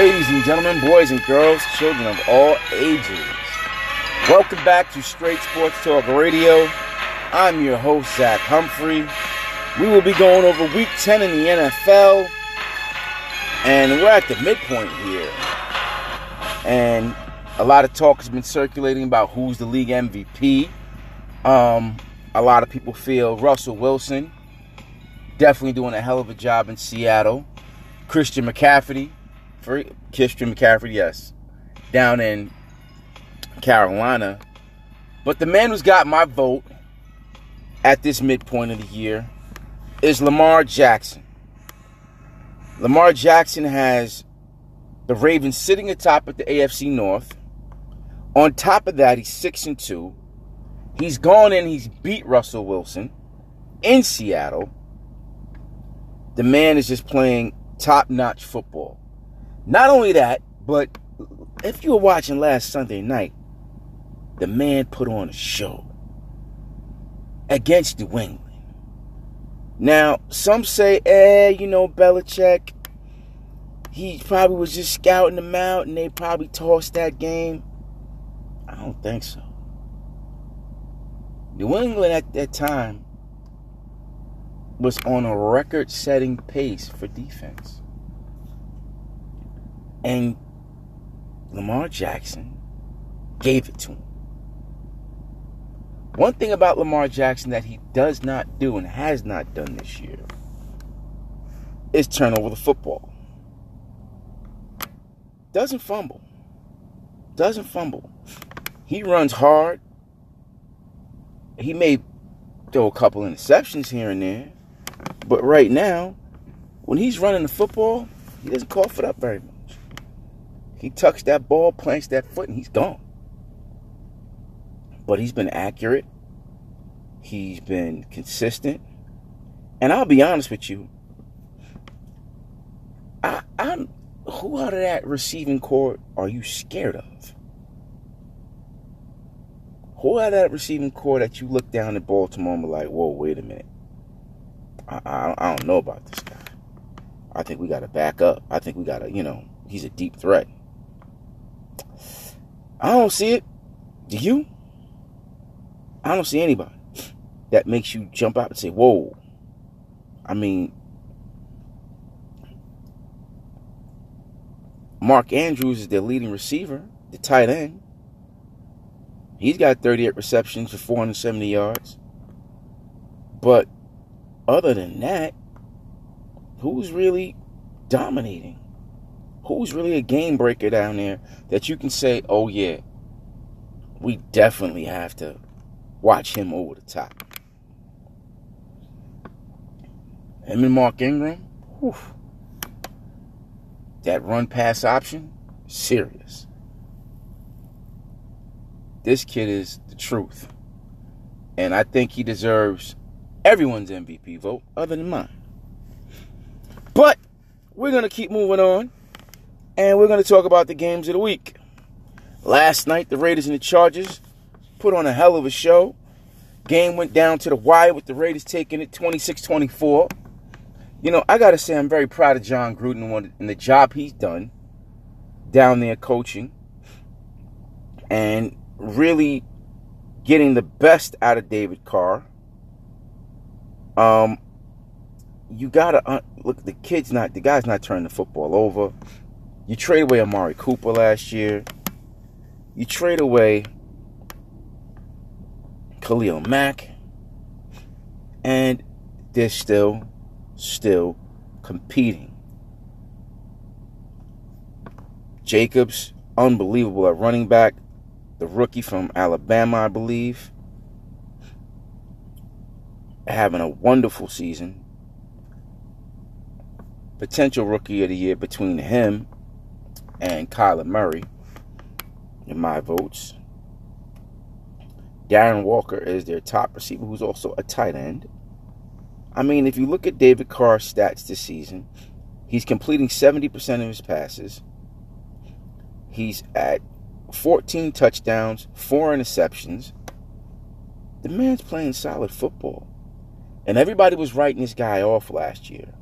Ladies and gentlemen, boys and girls, children of all ages, welcome back to Straight Sports Talk Radio. I'm your host, Zach Humphrey. We will be going over week 10 in the NFL, and we're at the midpoint here. And a lot of talk has been circulating about who's the league MVP. Um, a lot of people feel Russell Wilson, definitely doing a hell of a job in Seattle. Christian McCaffrey, for Christian McCaffrey, yes, down in Carolina. But the man who's got my vote at this midpoint of the year is Lamar Jackson. Lamar Jackson has the Ravens sitting atop of the AFC North. On top of that, he's 6 and 2. He's gone in, he's beat Russell Wilson in Seattle. The man is just playing top-notch football. Not only that, but if you were watching last Sunday night, the man put on a show against New England. Now, some say, eh, you know, Belichick, he probably was just scouting them out and they probably tossed that game. I don't think so. New England at that time was on a record setting pace for defense. And Lamar Jackson gave it to him. One thing about Lamar Jackson that he does not do and has not done this year is turn over the football. Doesn't fumble. Doesn't fumble. He runs hard. He may throw a couple interceptions here and there. But right now, when he's running the football, he doesn't cough it up very much. He tucks that ball, plants that foot, and he's gone. But he's been accurate. He's been consistent. And I'll be honest with you. I, I'm who out of that receiving corps are you scared of? Who out of that receiving corps that you look down at Baltimore and be like, whoa, wait a minute. I, I, I don't know about this guy. I think we got to back up. I think we got to, you know, he's a deep threat. I don't see it. Do you? I don't see anybody that makes you jump out and say, whoa. I mean, Mark Andrews is their leading receiver, the tight end. He's got 38 receptions for 470 yards. But other than that, who's really dominating? Who's really a game breaker down there that you can say, oh, yeah, we definitely have to watch him over the top? Him and Mark Ingram, whew, that run pass option, serious. This kid is the truth. And I think he deserves everyone's MVP vote other than mine. But we're going to keep moving on. And we're going to talk about the games of the week. Last night, the Raiders and the Chargers put on a hell of a show. Game went down to the wire with the Raiders taking it 26 24. You know, I got to say, I'm very proud of Jon Gruden and the job he's done down there coaching and really getting the best out of David Carr. Um, you gotta uh, look. The kid's not. The guy's not turning the football over. You trade away Amari Cooper last year. You trade away Khalil Mack, and they're still still competing. Jacobs, unbelievable at running back. The rookie from Alabama, I believe. Having a wonderful season. Potential rookie of the year between him and Kyler Murray, in my votes. Darren Waller is their top receiver, who's also a tight end. I mean, if you look at David Carr's stats this season, he's completing 70% of his passes. He's at 14 touchdowns, four interceptions. The man's playing solid football. And everybody was writing this guy off last year.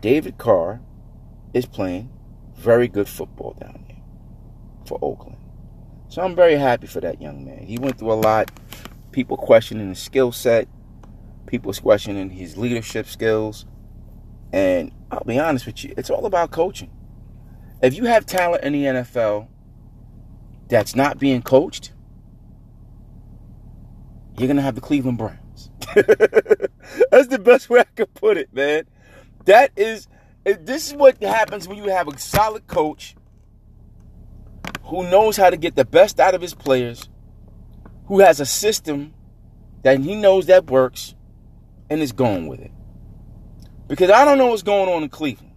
David Carr is playing very good football down there for Oakland. So I'm very happy for that young man. He went through a lot. People questioning his skill set, people questioning his leadership skills. And I'll be honest with you, it's all about coaching. If you have talent in the NFL that's not being coached, you're going to have the Cleveland Browns. that's the best way I could put it, man. That is, this is what happens when you have a solid coach who knows how to get the best out of his players, who has a system that he knows that works, and is going with it. Because I don't know what's going on in Cleveland.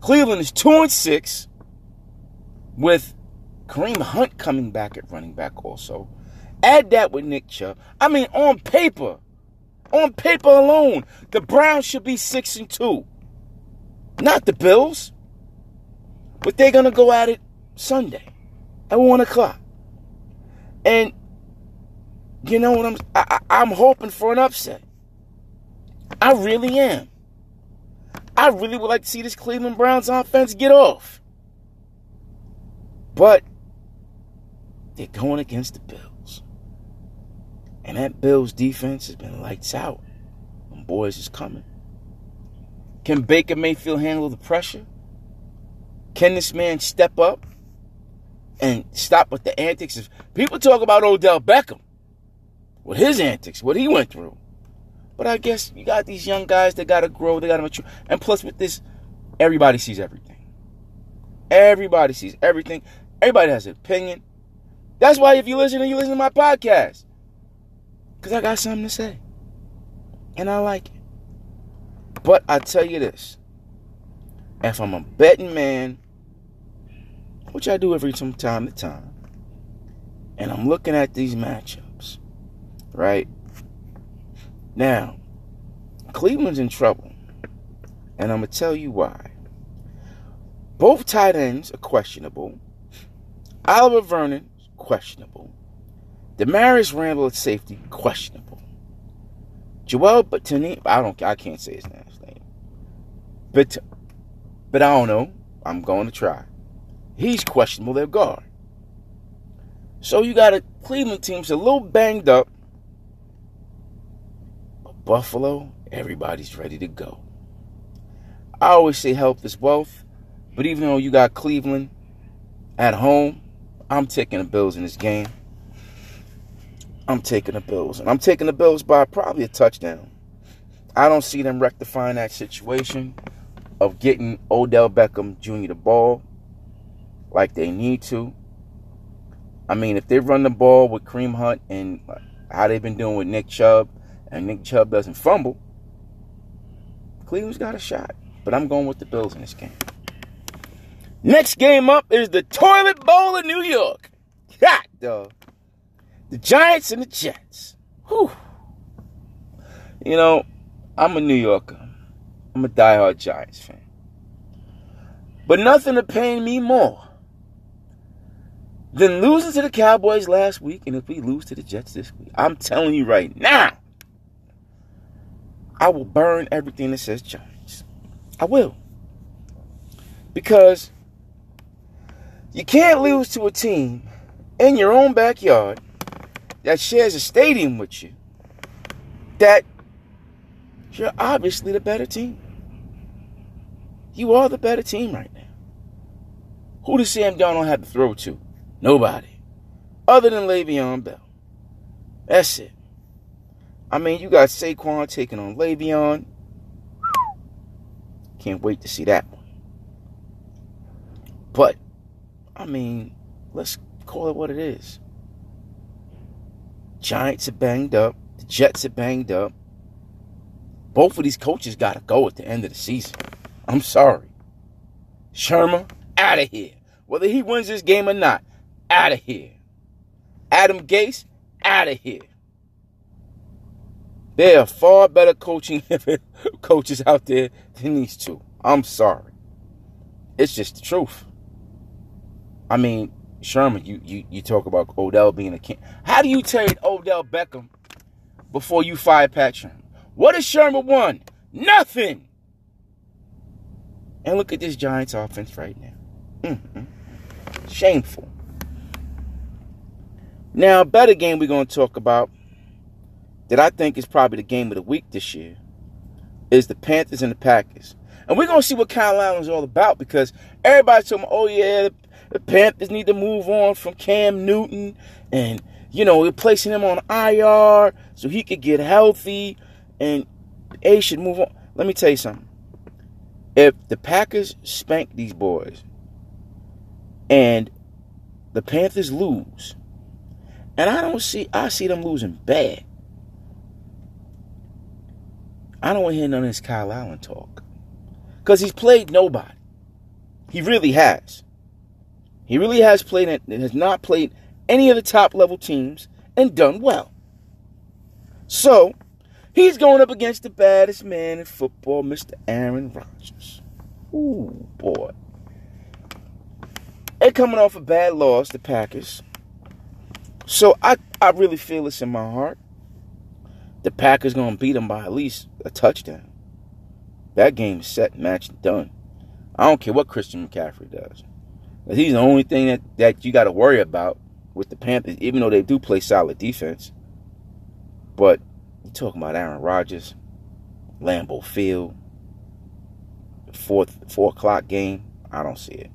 Cleveland is two and six with Kareem Hunt coming back at running back also. Add that with Nick Chubb. I mean, on paper, on paper alone, the Browns should be six and two. Not the Bills. But they're gonna go at it Sunday at one o'clock. And you know what I'm I, I'm hoping for an upset. I really am. I really would like to see this Cleveland Browns offense get off. But they're going against the Bills. And that Bills defense has been lights out. And boys is coming. Can Baker Mayfield handle the pressure? Can this man step up and stop with the antics? People talk about Odell Beckham with his antics, what he went through. But I guess you got these young guys that got to grow, they got to mature. And plus, with this, everybody sees everything. Everybody sees everything. Everybody has an opinion. That's why if you listen to you listen to my podcast, because I got something to say, and I like it. But I tell you this: if I'm a betting man, which I do every from time to time, and I'm looking at these matchups, right? Now, Cleveland's in trouble. And I'm going to tell you why. Both tight ends are questionable. Oliver Vernon, questionable. Damarious Randall at safety, questionable. Joel Bitonio, I don't I can't say his name. But but I don't know. I'm going to try. He's questionable, their guard. So you got a Cleveland team that's a little banged up. Buffalo, everybody's ready to go. I always say health is wealth, but even though you got Cleveland at home, I'm taking the Bills in this game. I'm taking the Bills, and I'm taking the Bills by probably a touchdown. I don't see them rectifying that situation of getting Odell Beckham Jr. the ball like they need to. I mean, if they run the ball with Kareem Hunt and how they've been doing with Nick Chubb, and Nick Chubb doesn't fumble, Cleveland's got a shot. But I'm going with the Bills in this game. Next game up is the Toilet Bowl of New York. Hot dog. The Giants and the Jets. Whew. You know, I'm a New Yorker. I'm a diehard Giants fan. But nothing to pain me more than losing to the Cowboys last week and if we lose to the Jets this week. I'm telling you right now. I will burn everything that says Giants. I will. Because you can't lose to a team in your own backyard that shares a stadium with you that you're obviously the better team. You are the better team right now. Who does Sam Darnold have to throw to? Nobody. Other than Le'Veon Bell. That's it. I mean, you got Saquon taking on Le'Veon. Can't wait to see that one. But, I mean, let's call it what it is. Giants are banged up. The Jets are banged up. Both of these coaches got to go at the end of the season. I'm sorry. Shurmur, out of here. Whether he wins this game or not, out of here. Adam Gase, out of here. There are far better coaching coaches out there than these two. I'm sorry. It's just the truth. I mean, Shurmur, you, you, you talk about Odell being a king. How do you trade Odell Beckham before you fire Pat Shurmur? What has Shurmur won? Nothing. And look at this Giants offense right now. Mm-hmm. Shameful. Now, a better game we're going to talk about that I think is probably the game of the week this year is the Panthers and the Packers. And we're going to see what Kyle Allen's all about because everybody's talking, oh, yeah, the, the Panthers need to move on from Cam Newton and, you know, replacing him on IR so he could get healthy and A should move on. Let me tell you something. If the Packers spank these boys and the Panthers lose, and I don't see, I see them losing bad. I don't want to hear none of this Kyle Allen talk. Because he's played nobody. He really has. He really has played and has not played any of the top level teams and done well. So, he's going up against the baddest man in football, Mr. Aaron Rodgers. Ooh, boy. They're coming off a bad loss, the Packers. So I, I really feel this in my heart the Packers going to beat them by at least a touchdown. That game is set, match, done. I don't care what Christian McCaffrey does. He's the only thing that, that you got to worry about with the Panthers, even though they do play solid defense. But talking about Aaron Rodgers, Lambeau Field, fourth four o'clock game. I don't see it.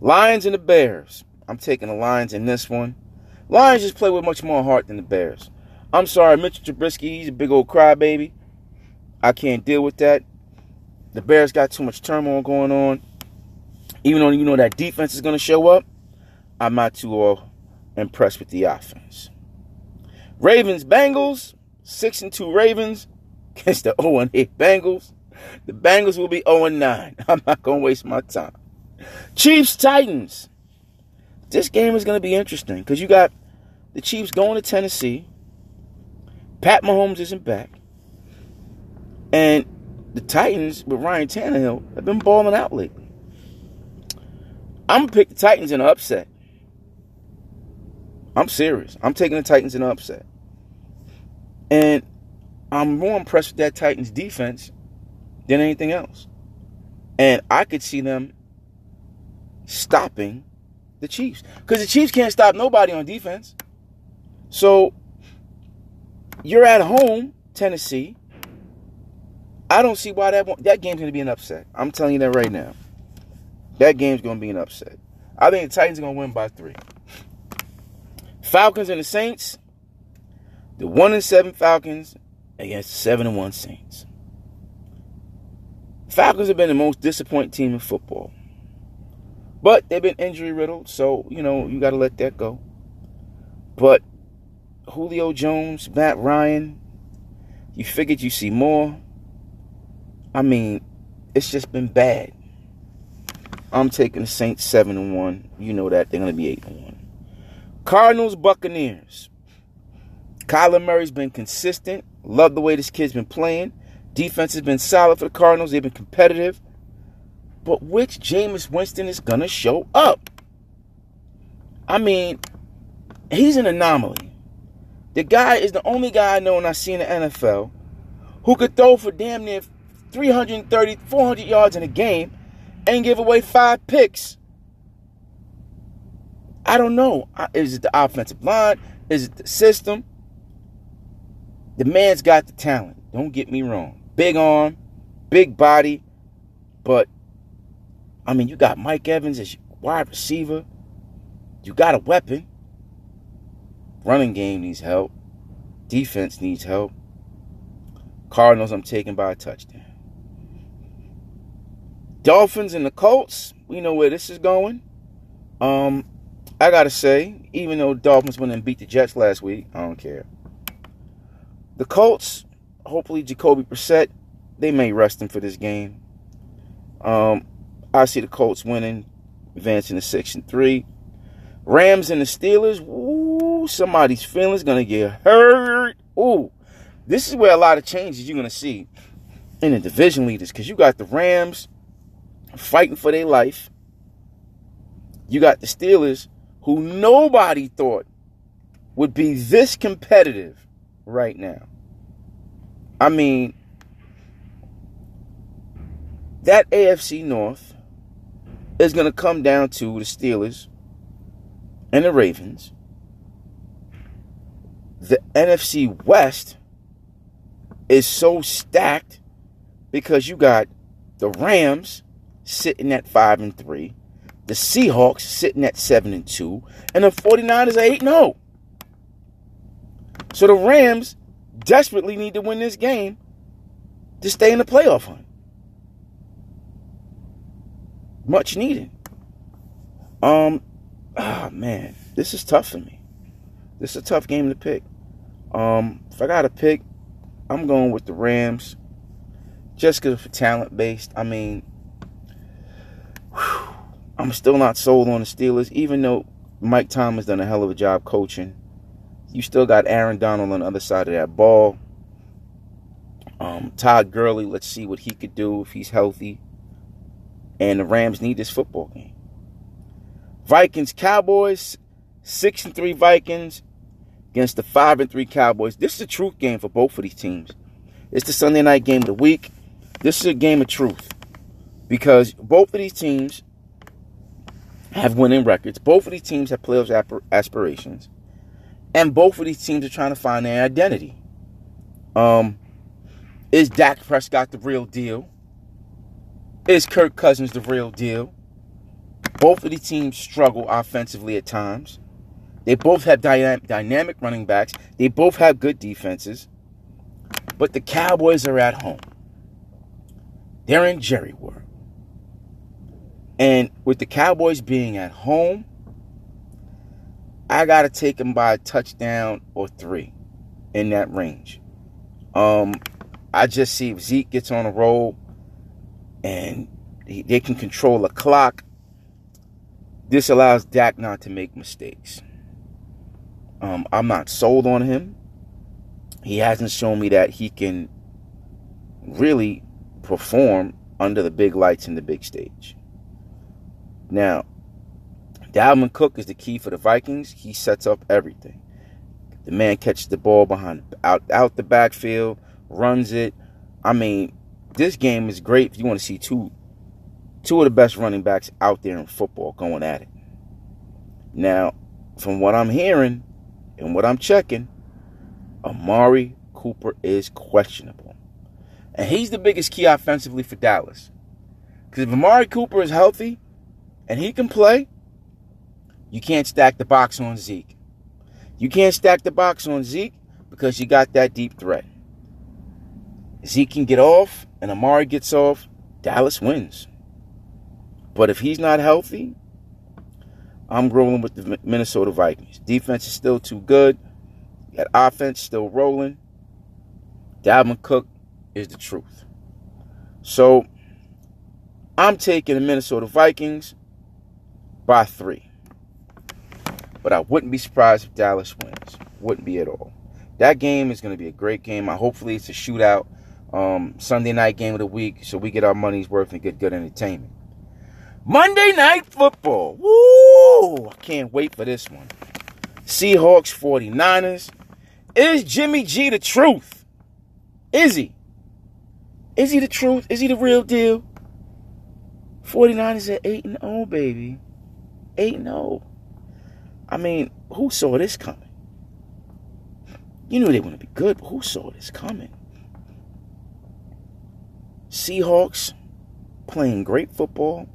Lions and the Bears. I'm taking the Lions in this one. Lions just play with much more heart than the Bears. I'm sorry, Mitchell Trubisky, he's a big old crybaby. I can't deal with that. The Bears got too much turmoil going on. Even though you know that defense is going to show up, I'm not too impressed with the offense. Ravens, Bengals, 6 and 2 Ravens against the 0 and 8 Bengals. The Bengals will be 0 and 9. I'm not going to waste my time. Chiefs, Titans. This game is going to be interesting because you got the Chiefs going to Tennessee. Pat Mahomes isn't back. And the Titans with Ryan Tannehill have been balling out lately. I'm going to pick the Titans in an upset. I'm serious. I'm taking the Titans in an upset. And I'm more impressed with that Titans defense than anything else. And I could see them stopping the Chiefs. Because the Chiefs can't stop nobody on defense. So you're at home, Tennessee. I don't see why that that game's going to be an upset. I'm telling you that right now. That game's going to be an upset. I think the Titans are going to win by three. Falcons and the Saints. The one and seven Falcons against the seven and one Saints. Falcons have been the most disappointing team in football. But they've been injury riddled, so you know you got to let that go. But Julio Jones, Matt Ryan, you figured you see more. I mean, it's just been bad. I'm taking the Saints seven and one. You know that they're gonna be eight and one. Cardinals, Buccaneers. Kyler Murray's been consistent. Love the way this kid's been playing. Defense has been solid for the Cardinals. They've been competitive. But which Jameis Winston is gonna show up? I mean, he's an anomaly. The guy is the only guy I know and I see in the NFL who could throw for damn near 330, 400 yards in a game and give away five picks. I don't know. Is it the offensive line? Is it the system? The man's got the talent. Don't get me wrong. Big arm, big body, but I mean, you got Mike Evans as wide receiver. You got a weapon. Running game needs help. Defense needs help. Cardinals, I'm taking by a touchdown. Dolphins and the Colts, we know where this is going. Um, I gotta say, even though Dolphins went and beat the Jets last week, I don't care. The Colts, hopefully Jacoby Brissett, they may rest him for this game. Um, I see the Colts winning, advancing to and three. Rams and the Steelers, ooh, somebody's feelings gonna get hurt. Ooh, this is where a lot of changes you're gonna see in the division leaders because you got the Rams fighting for their life. You got the Steelers who nobody thought would be this competitive right now. I mean, that AFC North is going to come down to the Steelers and the Ravens. The NFC West is so stacked because you got the Rams sitting at 5 and 3, the Seahawks sitting at 7 and 2, and the 49ers are 8 0. So the Rams desperately need to win this game to stay in the playoff hunt. Much needed. Um, oh man, this is tough for me. This is a tough game to pick. Um, if I got to pick, I'm going with the Rams. Just because for talent based. I mean, whew, I'm still not sold on the Steelers, even though Mike Thomas done a hell of a job coaching. You still got Aaron Donald on the other side of that ball. Um, Todd Gurley, let's see what he could do if he's healthy. And the Rams need this football game. Vikings, Cowboys, six and three Vikings against the five and three Cowboys. This is a truth game for both of these teams. It's the Sunday night game of the week. This is a game of truth because both of these teams have winning records. Both of these teams have playoff aspirations, and both of these teams are trying to find their identity. Um, is Dak Prescott the real deal? Is Kirk Cousins the real deal? Both of the teams struggle offensively at times. They both have dynamic running backs. They both have good defenses. But the Cowboys are at home. They're in Jerry World. And with the Cowboys being at home, I got to take him by a touchdown or three in that range. Um, I just see if Zeke gets on a roll and he, they can control the clock, this allows Dak not to make mistakes. Um, I'm not sold on him. He hasn't shown me that he can really perform under the big lights and the big stage. Now, Dalvin Cook is the key for the Vikings. He sets up everything. The man catches the ball behind out out the backfield, runs it. I mean, this game is great if you want to see two two of the best running backs out there in football going at it. Now, from what I'm hearing and what I'm checking, Amari Cooper is questionable. And he's the biggest key offensively for Dallas. Because if Amari Cooper is healthy and he can play, you can't stack the box on Zeke. You can't stack the box on Zeke because you got that deep threat. Zeke can get off and Amari gets off, Dallas wins. But if he's not healthy, I'm rolling with the Minnesota Vikings. Defense is still too good. That offense still rolling. Dalvin Cook is the truth. So I'm taking the Minnesota Vikings by three. But I wouldn't be surprised if Dallas wins. Wouldn't be at all. That game is going to be a great game. I hopefully it's a shootout um, Sunday night game of the week so we get our money's worth and get good entertainment. Monday night football. Woo! I can't wait for this one. Seahawks 49ers. Is Jimmy G the truth? Is he? Is he the truth? Is he the real deal? 49ers at 8 and 0, baby. 8 and 0. I mean, who saw this coming? You knew they were going to be good, but who saw this coming? Seahawks playing great football.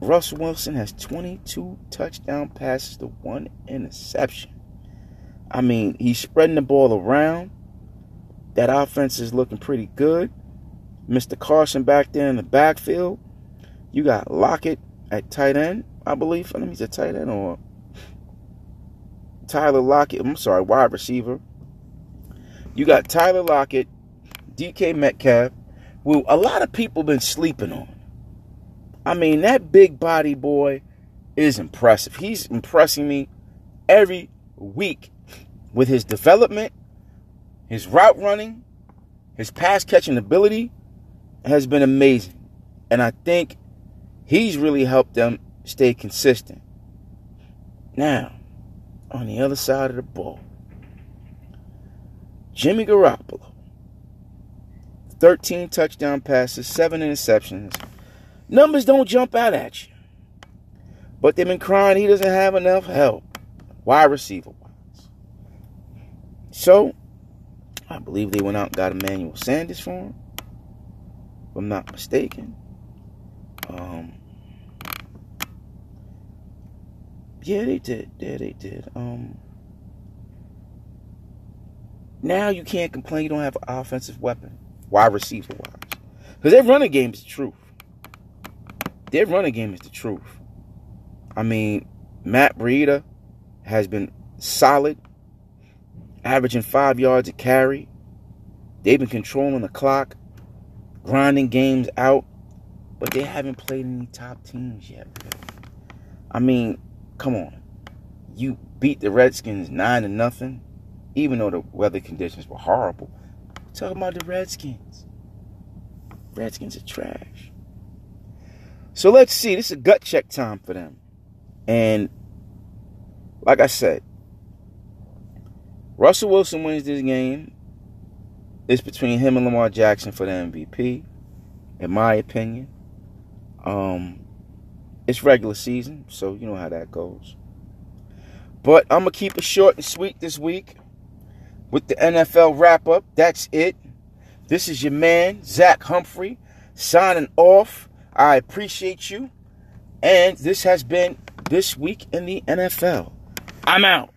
Russell Wilson has 22 touchdown passes to one interception. I mean, he's spreading the ball around. That offense is looking pretty good. Mr. Carson back there in the backfield. You got Lockett at tight end, I believe. I Let me say tight end or Tyler Lockett. I'm sorry, wide receiver. You got Tyler Lockett DK Metcalf, who a lot of people been sleeping on. I mean, that big body boy is impressive. He's impressing me every week with his development, his route running, his pass catching ability has been amazing. And I think he's really helped them stay consistent. Now, on the other side of the ball, Jimmy Garoppolo 13 touchdown passes, 7 interceptions. numbers don't jump out at you. But they've been crying he doesn't have enough help, wide receiver wise. So, I believe they went out and got Emmanuel Sanders for him. If I'm not mistaken. Um, yeah, they did. Yeah, they did. Um, now you can't complain you don't have an offensive weapon, wide receiver wise. Because their running game is the truth. Their running game is the truth. I mean, Matt Breida has been solid, averaging five yards a carry. They've been controlling the clock, grinding games out, but they haven't played any top teams yet. I mean, come on. You beat the Redskins nine to nothing even though the weather conditions were horrible. We're talking about the Redskins. Redskins are trash. So let's see. This is a gut check time for them. And like I said, Russell Wilson wins this game. It's between him and Lamar Jackson for the MVP, in my opinion. Um, it's regular season, so you know how that goes. But I'm gonna keep it short and sweet this week with the NFL wrap up. That's it. This is your man, Zach Humphrey, signing off. I appreciate you. And this has been This Week in the NFL. I'm out.